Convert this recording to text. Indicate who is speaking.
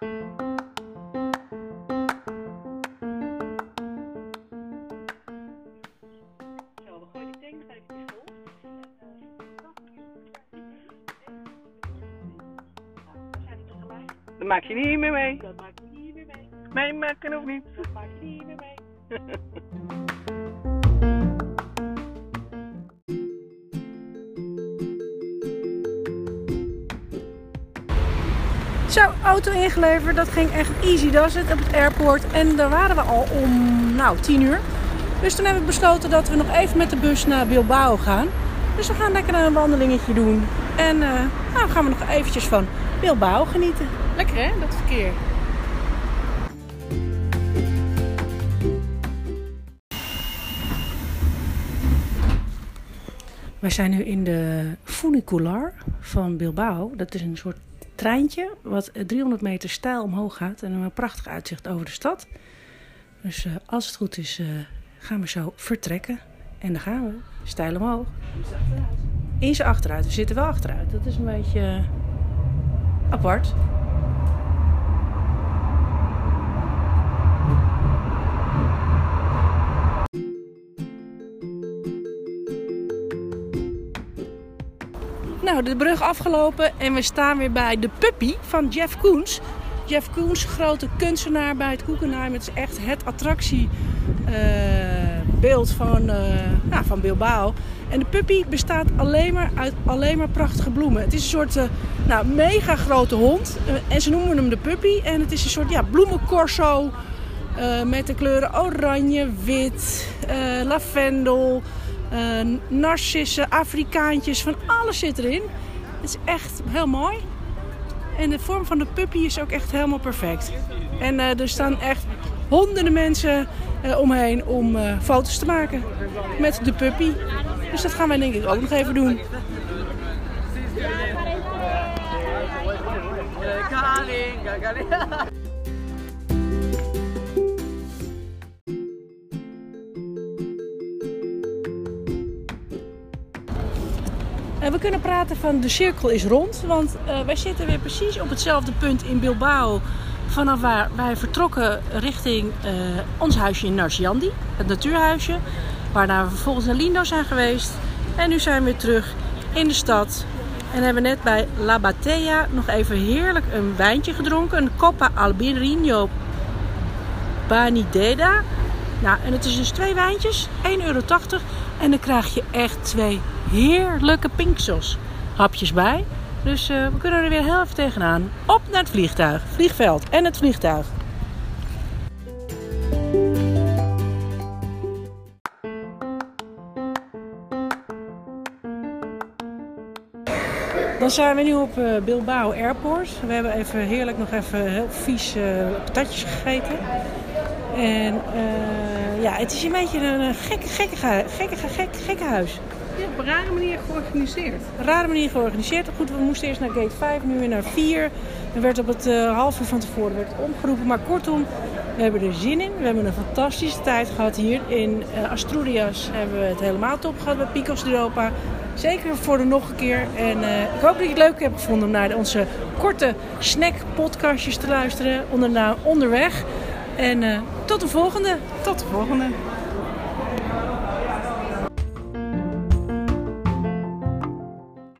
Speaker 1: Zo, we gooien die tank nog even vol. Er.
Speaker 2: Dat maak je niet meer mee.
Speaker 1: Dat maak je niet meer mee.
Speaker 2: Nee, maken of niet.
Speaker 1: Dat maak je niet meer mee.
Speaker 3: Zo, auto ingeleverd. Dat ging echt easy does it op het airport. En daar waren we al om, nou, 10 uur. Dus toen heb ik besloten dat we nog even met de bus naar Bilbao gaan. Dus we gaan lekker een wandelingetje doen. En eh, nou gaan we nog eventjes van Bilbao genieten.
Speaker 1: Lekker hè, dat verkeer.
Speaker 3: Wij zijn nu in de funicular van Bilbao. Dat is een soort treintje wat 300 meter stijl omhoog gaat en een prachtig uitzicht over de stad. Dus eh, als het goed is, eh, gaan we zo vertrekken. En dan gaan we stijl omhoog. In zijn achteruit. We zitten wel achteruit. Dat is een beetje eh, apart. Nou, de brug afgelopen en we staan weer bij de puppy van Jeff Koens. Jeff Koens, grote kunstenaar bij het Guggenheim. Het is echt het attractiebeeld van, eh, ja, van Bilbao. En de puppy bestaat alleen maar uit alleen maar prachtige bloemen. Het is een soort eh, nou, mega grote hond. Eh, en ze noemen hem de puppy. En het is een soort ja, bloemencorso. met de kleuren oranje, wit, lavendel, narcissen, Afrikaantjes. Van alles zit erin. Het is echt heel mooi. En de vorm van de puppy is ook echt helemaal perfect. En eh, er staan echt honderden mensen eh, omheen om eh, foto's te maken met de puppy. Dus dat gaan wij denk ik ook nog even doen. En we kunnen praten van de cirkel is rond. Want eh, wij zitten weer precies op hetzelfde punt in Bilbao. Vanaf waar wij vertrokken richting eh, ons huisje in Narciandi. Het natuurhuisje. Waarna we vervolgens naar Lindo zijn geweest. En nu zijn we weer terug in de stad. En hebben net bij La Batea nog even heerlijk een wijntje gedronken. Een Coppa Albirino Banideda. Nou, en het is dus twee wijntjes, 1,80 euro. En dan krijg je echt twee heerlijke pinksos hapjes bij. Dus eh, we kunnen er weer heel even tegenaan. Op naar het vliegtuig, vliegveld en het vliegtuig. Dan zijn we nu op eh, Bilbao Airport. We hebben even heerlijk nog even heel vies eh, patatjes gegeten. En ja, het is een beetje een gekke, gekke, gekke, gekke, gekke huis.
Speaker 1: Ja, op een rare manier georganiseerd.
Speaker 3: Een rare manier georganiseerd. Goed, we moesten eerst naar gate 5, nu weer naar 4. Er werd op het eh, half uur van tevoren werd omgeroepen. Maar kortom, we hebben er zin in. We hebben een fantastische tijd gehad hier. In eh, Asturias hebben we het helemaal top gehad bij Picos d'Europa. Zeker voor de nog een keer. En eh, ik hoop dat je het leuk hebt gevonden om naar onze korte snack-podcastjes te luisteren. Onder, onderweg. En tot de volgende.
Speaker 1: Tot de volgende.